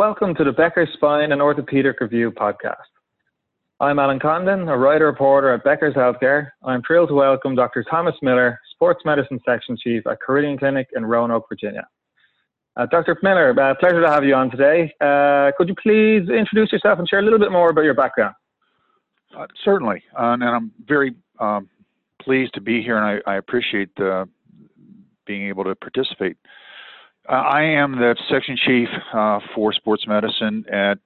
Welcome to the Becker Spine and Orthopedic Review podcast. I'm Alan Condon, a writer reporter at Becker's Healthcare. I'm thrilled to welcome Dr. Thomas Miller, Sports Medicine Section Chief at Carilion Clinic in Roanoke, Virginia. Uh, Dr. Miller, uh, pleasure to have you on today. Uh, could you please introduce yourself and share a little bit more about your background? Uh, certainly, uh, and I'm very um, pleased to be here, and I, I appreciate being able to participate. I am the section chief for sports medicine at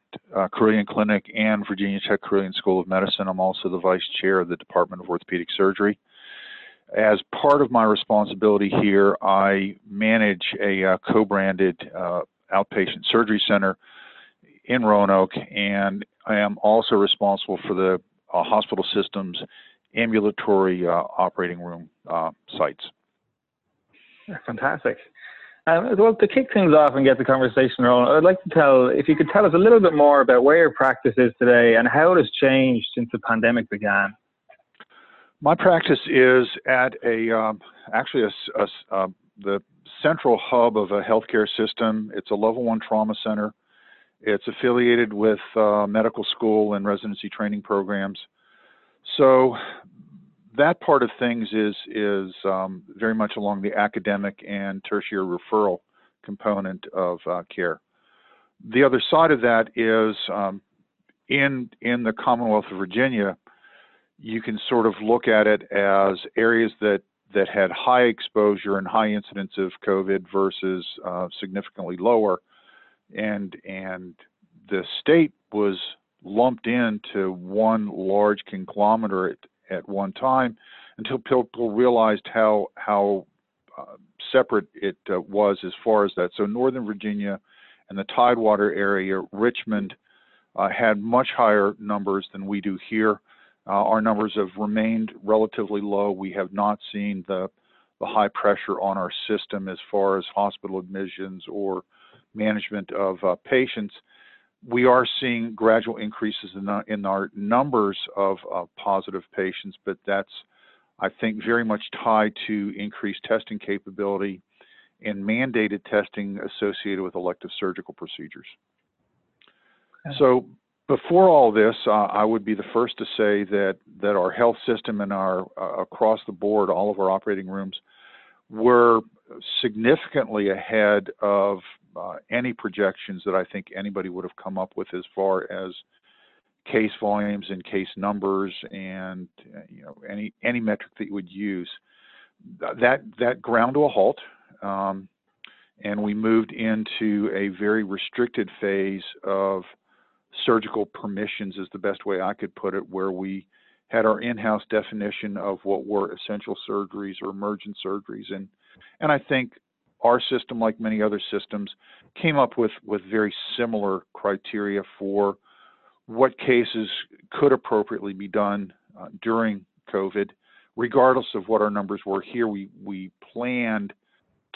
Carilion Clinic and Virginia Tech Carilion School of Medicine. I'm also the vice chair of the Department of Orthopedic Surgery as part of my responsibility here, I manage a uh, co-branded uh, outpatient surgery center in Roanoke, and I am also responsible for the uh, hospital system's ambulatory uh, operating room uh, sites. Fantastic. Um, well, to kick things off and get the conversation rolling, I'd like to tell, if you could tell us a little bit more about where your practice is today and how it has changed since the pandemic began. My practice is at a um, actually a, a, the central hub of a healthcare system. It's a level one trauma center. It's affiliated with uh, medical school and residency training programs. So that part of things is is um, very much along the academic and tertiary referral component of uh, care. The other side of that is um, in in the Commonwealth of Virginia you can sort of look at it as areas that that had high exposure and high incidence of COVID versus uh, significantly lower, and and the state was lumped into one large conglomerate at one time until people realized how how uh, separate it uh, was as far as that. So Northern Virginia and the Tidewater area, Richmond, uh, had much higher numbers than we do here. Uh, our numbers have remained relatively low. We have not seen the, the high pressure on our system as far as hospital admissions or management of uh, patients. We are seeing gradual increases in, the, in our numbers of uh, positive patients, but that's, I think, very much tied to increased testing capability and mandated testing associated with elective surgical procedures. So before all this, uh, I would be the first to say that that our health system and our uh, across the board, all of our operating rooms, were significantly ahead of uh, any projections that I think anybody would have come up with as far as case volumes and case numbers and uh, you know any any metric that you would use. That that ground to a halt. Um, and we moved into a very restricted phase of surgical permissions is the best way I could put it, where we had our in-house definition of what were essential surgeries or emergent surgeries, and and I think our system, like many other systems, came up with with very similar criteria for what cases could appropriately be done uh, during COVID, regardless of what our numbers were. Here, we we planned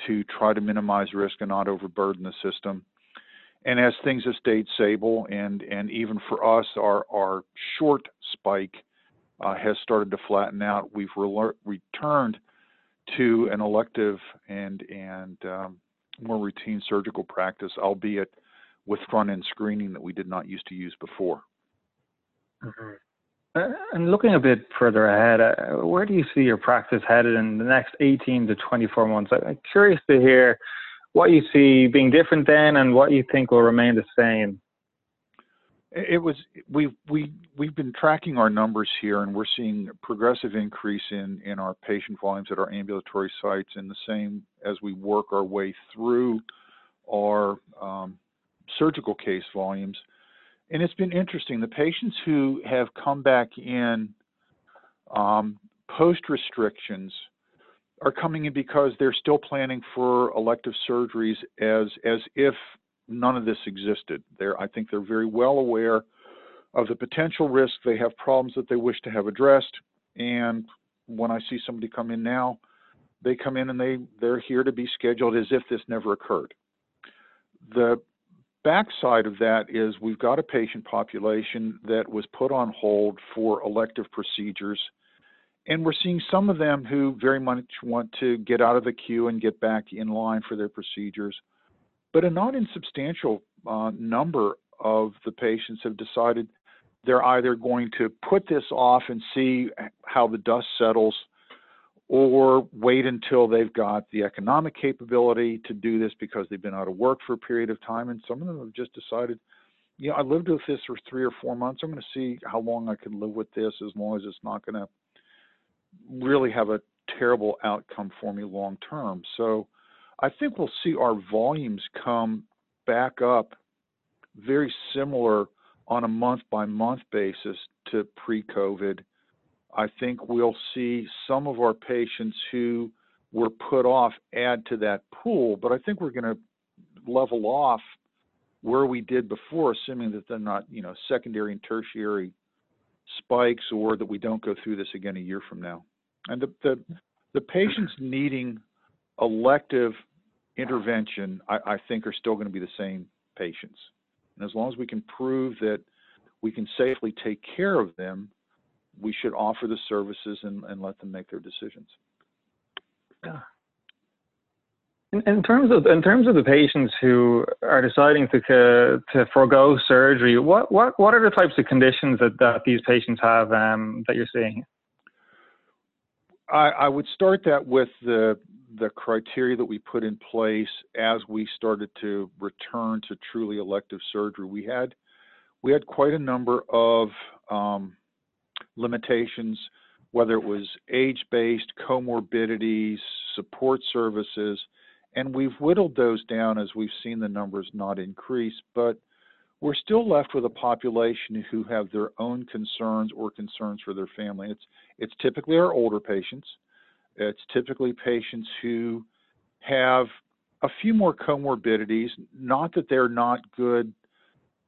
to try to minimize risk and not overburden the system and as things have stayed stable, and and even for us, our our short spike uh, has started to flatten out. We've re- returned to an elective and and um, more routine surgical practice, albeit with front end screening that we did not used to use before. Mm-hmm. Uh, and looking a bit further ahead, uh, where do you see your practice headed in the next 18 to 24 months? I'm curious to hear what you see being different then and what you think will remain the same. It was we we we've been tracking our numbers here, and we're seeing a progressive increase in in our patient volumes at our ambulatory sites, and the same as we work our way through our um, surgical case volumes. And it's been interesting. The patients who have come back in um, post restrictions are coming in because they're still planning for elective surgeries as as if none of this existed. They're, I think they're very well aware of the potential risk. They have problems that they wish to have addressed. And when I see somebody come in now, they come in and they they're here to be scheduled as if this never occurred. The backside of that is we've got a patient population that was put on hold for elective procedures and we're seeing some of them who very much want to get out of the queue and get back in line for their procedures, but a not insubstantial uh, number of the patients have decided they're either going to put this off and see how the dust settles or wait until they've got the economic capability to do this because they've been out of work for a period of time. And some of them have just decided, you know, I lived with this for three or four months. I'm going to see how long I can live with this as long as it's not going to really have a terrible outcome for me long term. So I think we'll see our volumes come back up very similar on a month by month basis to pre COVID. I think we'll see some of our patients who were put off add to that pool, but I think we're going to level off where we did before, assuming that they're not, you know, secondary and tertiary spikes or that we don't go through this again a year from now. And the, the, the patients needing elective intervention, I, I think, are still going to be the same patients. And as long as we can prove that we can safely take care of them, we should offer the services and, and let them make their decisions. Yeah. In, in, terms of in terms of the patients who are deciding to to forego surgery, what what what are the types of conditions that, that these patients have um, that you're seeing? I, I would start that with the the criteria that we put in place as we started to return to truly elective surgery. We had we had quite a number of um, limitations, whether it was age-based, comorbidities, support services, and we've whittled those down as we've seen the numbers not increase, but we're still left with a population who have their own concerns or concerns for their family. It's it's typically our older patients. It's typically patients who have a few more comorbidities, not that they're not good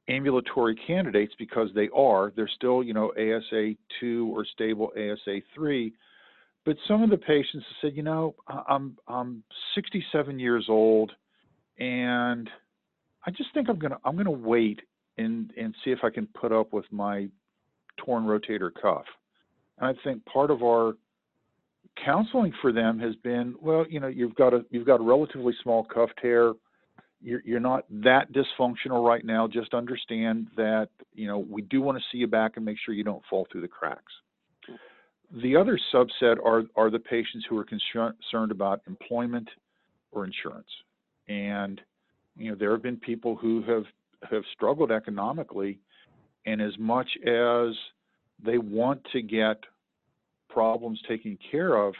ambulatory candidates because they are. They're still, you know, ASA 2 or stable ASA 3. But some of the patients said, you know, I'm I'm 67 years old, and I just think I'm gonna I'm gonna wait and and see if I can put up with my torn rotator cuff. And I think part of our counseling for them has been, well, you know, you've got a you've got a relatively small cuff tear you're, you're not that dysfunctional right now. Just understand that, you know, we do want to see you back and make sure you don't fall through the cracks. The other subset are, are the patients who are concerned about employment or insurance. And, you know, there have been people who have, have struggled economically, and as much as they want to get problems taken care of,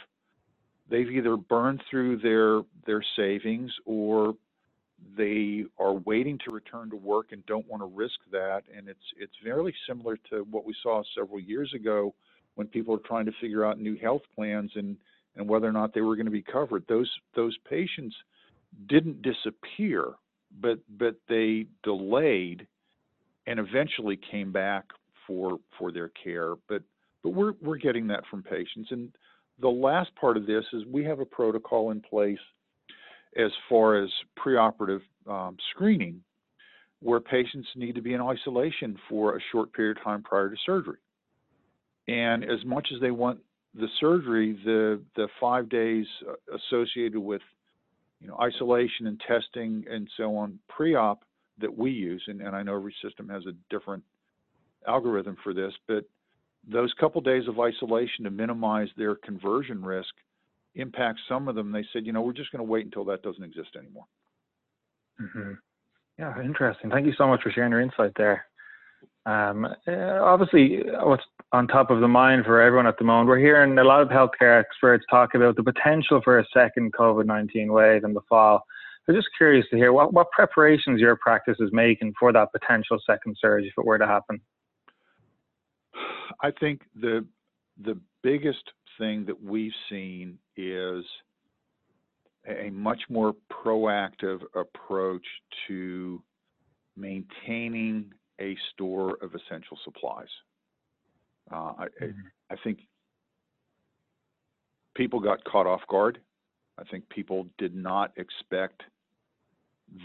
they've either burned through their their savings or they are waiting to return to work and don't want to risk that. And it's it's fairly similar to what we saw several years ago when people were trying to figure out new health plans and and whether or not they were going to be covered. Those those patients didn't disappear, but but they delayed and eventually came back for for their care. But but we're we're getting that from patients. And the last part of this is we have a protocol in place as far as preoperative um, screening, where patients need to be in isolation for a short period of time prior to surgery. And as much as they want the surgery, the the five days uh, associated with you know isolation and testing and so on pre-op that we use, and, and I know every system has a different algorithm for this, but those couple days of isolation to minimize their conversion risk impact some of them. They said, you know, we're just going to wait until that doesn't exist anymore. Mm-hmm. Yeah, interesting. Thank you so much for sharing your insight there. Um, uh, obviously, what's on top of the mind for everyone at the moment, we're hearing a lot of healthcare experts talk about the potential for a second COVID 19 wave in the fall. So, just curious to hear what, what preparations your practice is making for that potential second surge if it were to happen. I think the the biggest thing that we've seen is a much more proactive approach to maintaining a store of essential supplies. Uh, I, mm-hmm. I think people got caught off guard. I think people did not expect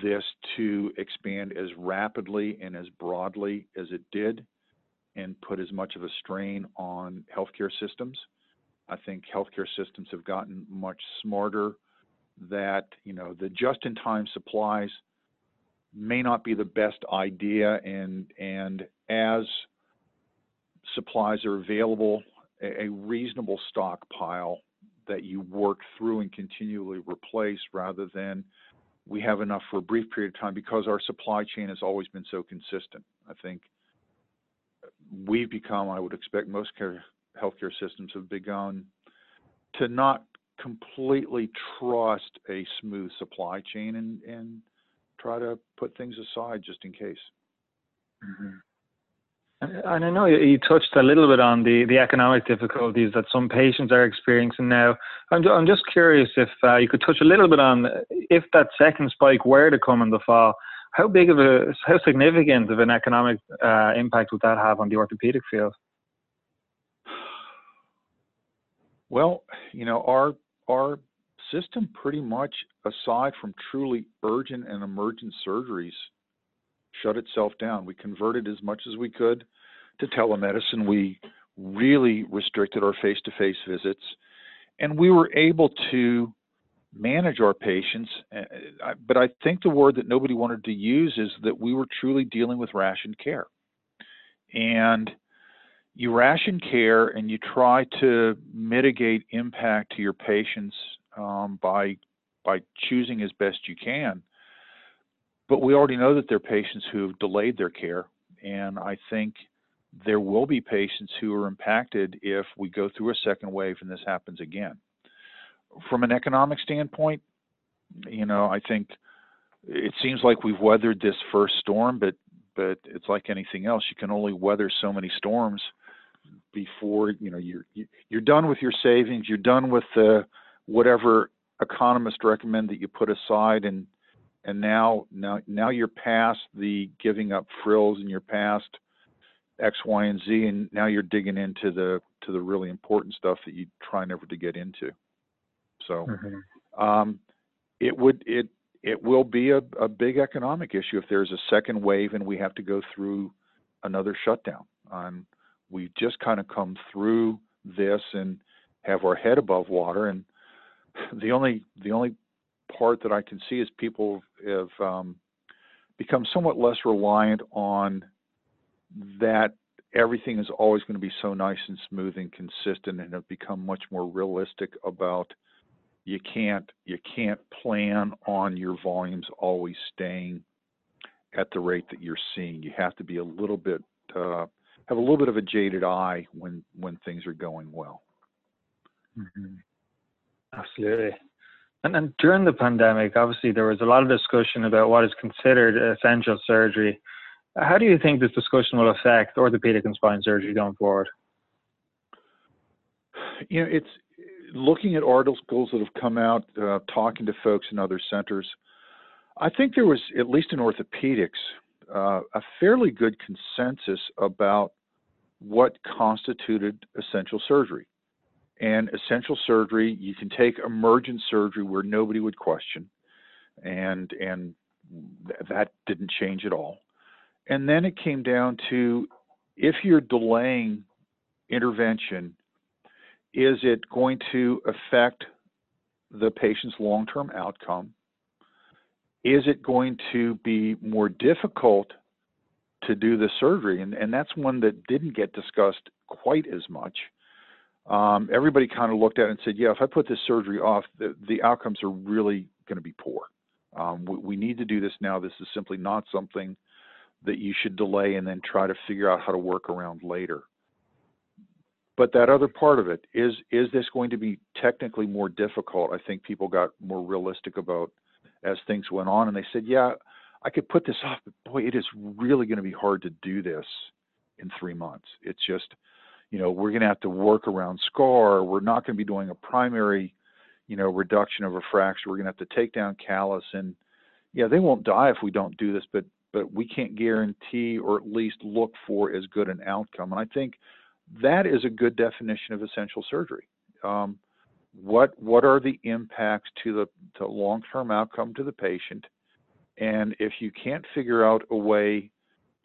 this to expand as rapidly and as broadly as it did and put as much of a strain on healthcare systems. I think healthcare systems have gotten much smarter that, you know, the just in time supplies may not be the best idea and and as supplies are available a, a reasonable stockpile that you work through and continually replace rather than we have enough for a brief period of time because our supply chain has always been so consistent. I think we've become, I would expect most care, healthcare systems have begun to not completely trust a smooth supply chain and, and try to put things aside just in case. Mm-hmm. And I know you touched a little bit on the, the economic difficulties that some patients are experiencing now. I'm, I'm just curious if uh, you could touch a little bit on if that second spike were to come in the fall, how big of a, how significant of an economic uh, impact would that have on the orthopedic field? Well, you know, our our system pretty much, aside from truly urgent and emergent surgeries, shut itself down. We converted as much as we could to telemedicine. We really restricted our face to face visits, and we were able to manage our patients. Uh, but I think the word that nobody wanted to use is that we were truly dealing with rationed care. And you ration care and you try to mitigate impact to your patients um, by by choosing as best you can. But we already know that there are patients who have delayed their care, and I think there will be patients who are impacted if we go through a second wave and this happens again. From an economic standpoint, you know, I think it seems like we've weathered this first storm, but but it's like anything else. You can only weather so many storms before you know you're you're done with your savings. You're done with the whatever economists recommend that you put aside, and and now now now you're past the giving up frills and you're past X, Y, and Z, and now you're digging into the to the really important stuff that you try never to get into. So, mm-hmm. um, it would it it will be a, a big economic issue if there's a second wave and we have to go through another shutdown. Um, we've just kind of come through this and have our head above water, and the only the only part that I can see is people have um, become somewhat less reliant on that everything is always going to be so nice and smooth and consistent and have become much more realistic about you can't you can't plan on your volumes always staying at the rate that you're seeing you have to be a little bit uh, have a little bit of a jaded eye when when things are going well mm-hmm. absolutely and, and during the pandemic obviously there was a lot of discussion about what is considered essential surgery how do you think this discussion will affect orthopedic and spine surgery going forward? You know, it's looking at articles that have come out, uh, talking to folks in other centers. I think there was, at least in orthopedics, uh, a fairly good consensus about what constituted essential surgery. And essential surgery, you can take emergent surgery where nobody would question, and and th- that didn't change at all. And then it came down to if you're delaying intervention, is it going to affect the patient's long term outcome? Is it going to be more difficult to do the surgery? And, and that's one that didn't get discussed quite as much. Um, everybody kind of looked at it and said, yeah, if I put this surgery off, the, the outcomes are really going to be poor. Um, we, we, need to do this now. This is simply not something that you should delay and then try to figure out how to work around later. But that other part of it is is this going to be technically more difficult? I think people got more realistic about as things went on and they said, yeah, I could put this off, but boy, it is really going to be hard to do this in three months. It's just, you know, we're going to have to work around scar. We're not going to be doing a primary, you know, reduction of a fracture. We're going to have to take down callus and yeah, they won't die if we don't do this, but but we can't guarantee or at least look for as good an outcome. And I think that is a good definition of essential surgery. Um, what what are the impacts to the to long-term outcome to the patient? And if you can't figure out a way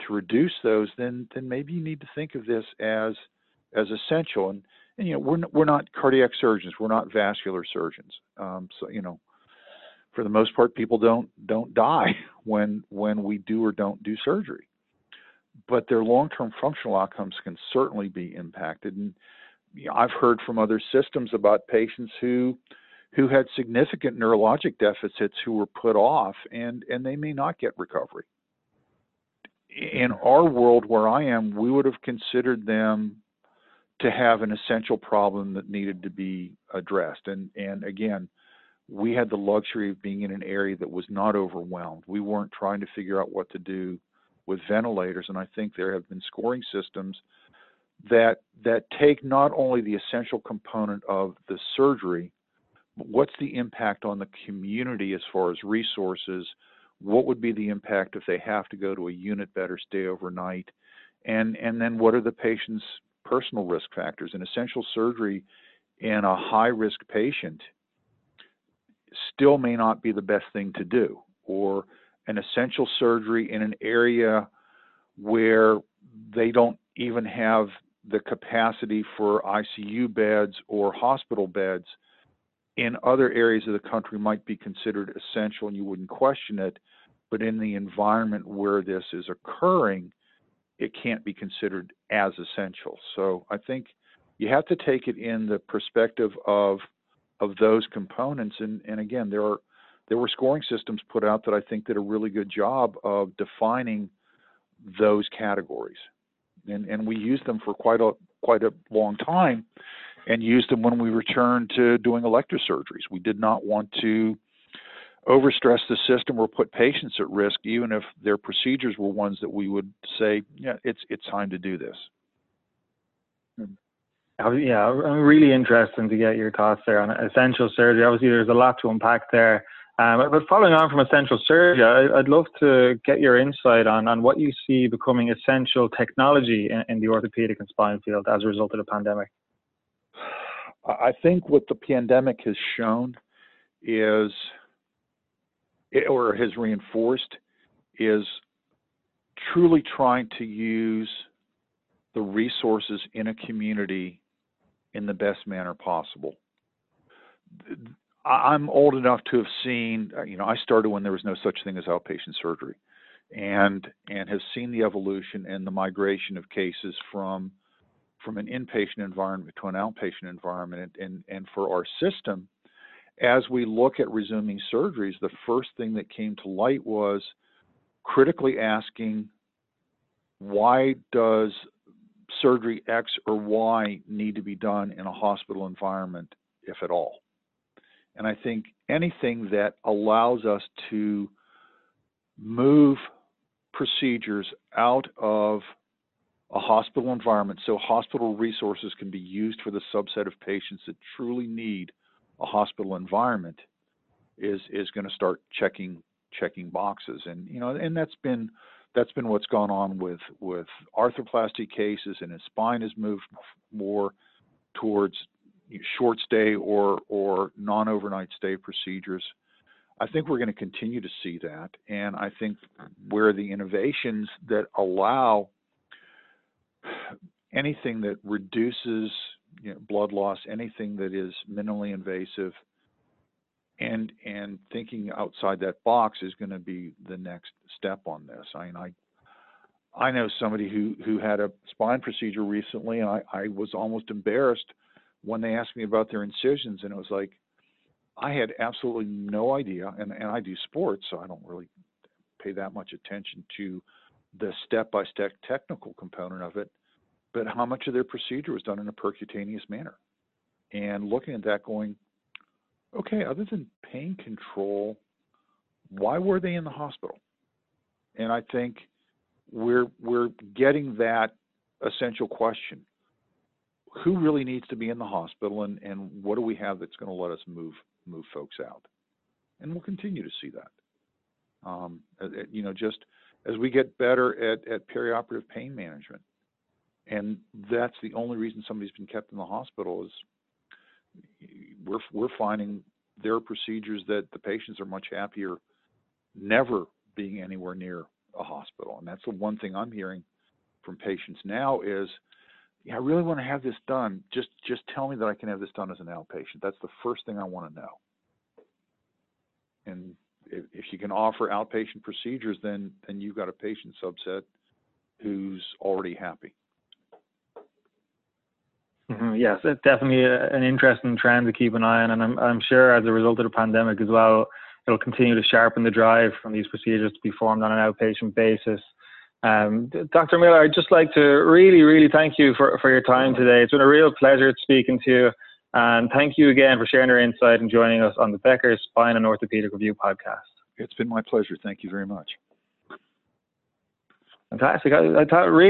to reduce those, then then maybe you need to think of this as as essential. And and you know we're we're not cardiac surgeons, we're not vascular surgeons. Um, so you know for the most part, people don't don't die when when we do or don't do surgery, but their long-term functional outcomes can certainly be impacted. And you know, I've heard from other systems about patients who who had significant neurologic deficits who were put off, and and they may not get recovery. In our world, where I am, we would have considered them to have an essential problem that needed to be addressed. And and again, we had the luxury of being in an area that was not overwhelmed. We weren't trying to figure out what to do with ventilators, and I think there have been scoring systems that that take not only the essential component of the surgery, but what's the impact on the community as far as resources? What would be the impact if they have to go to a unit bed or stay overnight? And and then what are the patient's personal risk factors? An essential surgery in a high risk patient still may not be the best thing to do, or an essential surgery in an area where they don't even have the capacity for ICU beds or hospital beds in other areas of the country might be considered essential and you wouldn't question it, but in the environment where this is occurring, it can't be considered as essential. So I think you have to take it in the perspective of of those components. And, and again, there are there were scoring systems put out that I think did a really good job of defining those categories. And, and we used them for quite a quite a long time and used them when we returned to doing elective surgeries. We did not want to overstress the system or put patients at risk, even if their procedures were ones that we would say, yeah, it's it's time to do this. Yeah, really interesting to get your thoughts there on essential surgery. Obviously, there's a lot to unpack there. Um, but following on from essential surgery, I, would love to get your insight on, on what you see becoming essential technology in, in the orthopedic and spine field as a result of the pandemic. I think what the pandemic has shown is, or has reinforced, is truly trying to use the resources in a community in the best manner possible. I'm old enough to have seen, uh, you know, I started when there was no such thing as outpatient surgery, and and have seen the evolution and the migration of cases from from an inpatient environment to an outpatient environment. And and for our system, as we look at resuming surgeries, the first thing that came to light was critically asking, why does surgery X or Y need to be done in a hospital environment, if at all. And I think anything that allows us to move procedures out of a hospital environment so hospital resources can be used for the subset of patients that truly need a hospital environment is is going to start checking checking boxes. And you know and that's been that's been what's gone on with with arthroplasty cases, and his spine has moved more towards short stay or or non-overnight stay procedures. I think we're going to continue to see that, and I think where the innovations that allow anything that reduces you know, blood loss, anything that is minimally invasive, and and thinking outside that box is going to be the next step on this. I mean, I I know somebody who who had a spine procedure recently, and I I was almost embarrassed when they asked me about their incisions, and it was like I had absolutely no idea, and and I do sports, so I don't really pay that much attention to the step-by-step technical component of it, but how much of their procedure was done in a percutaneous manner, and looking at that, going, okay, other than pain control, why were they in the hospital? And I think we're we're getting that essential question. Who really needs to be in the hospital and, and what do we have that's going to let us move move folks out? And we'll continue to see that. Um, you know, just as we get better at, at perioperative pain management, and that's the only reason somebody's been kept in the hospital is we're we're finding there are procedures that the patients are much happier never being anywhere near a hospital, and that's the one thing I'm hearing from patients now is, yeah, I really want to have this done. Just just tell me that I can have this done as an outpatient. That's the first thing I want to know. and if, if you can offer outpatient procedures, then then you've got a patient subset who's already happy. Mm-hmm. Yes, it's definitely a, an interesting trend to keep an eye on, and I'm, I'm sure as a result of the pandemic as well, it'll continue to sharpen the drive from these procedures to be formed on an outpatient basis. Um, Dr. Miller, I'd just like to really, really thank you for, for your time today. It's been a real pleasure speaking to you, and thank you again for sharing your insight and joining us on the Becker's Spine and Orthopedic Review podcast. It's been my pleasure. Thank you very much. Fantastic. I, I thought really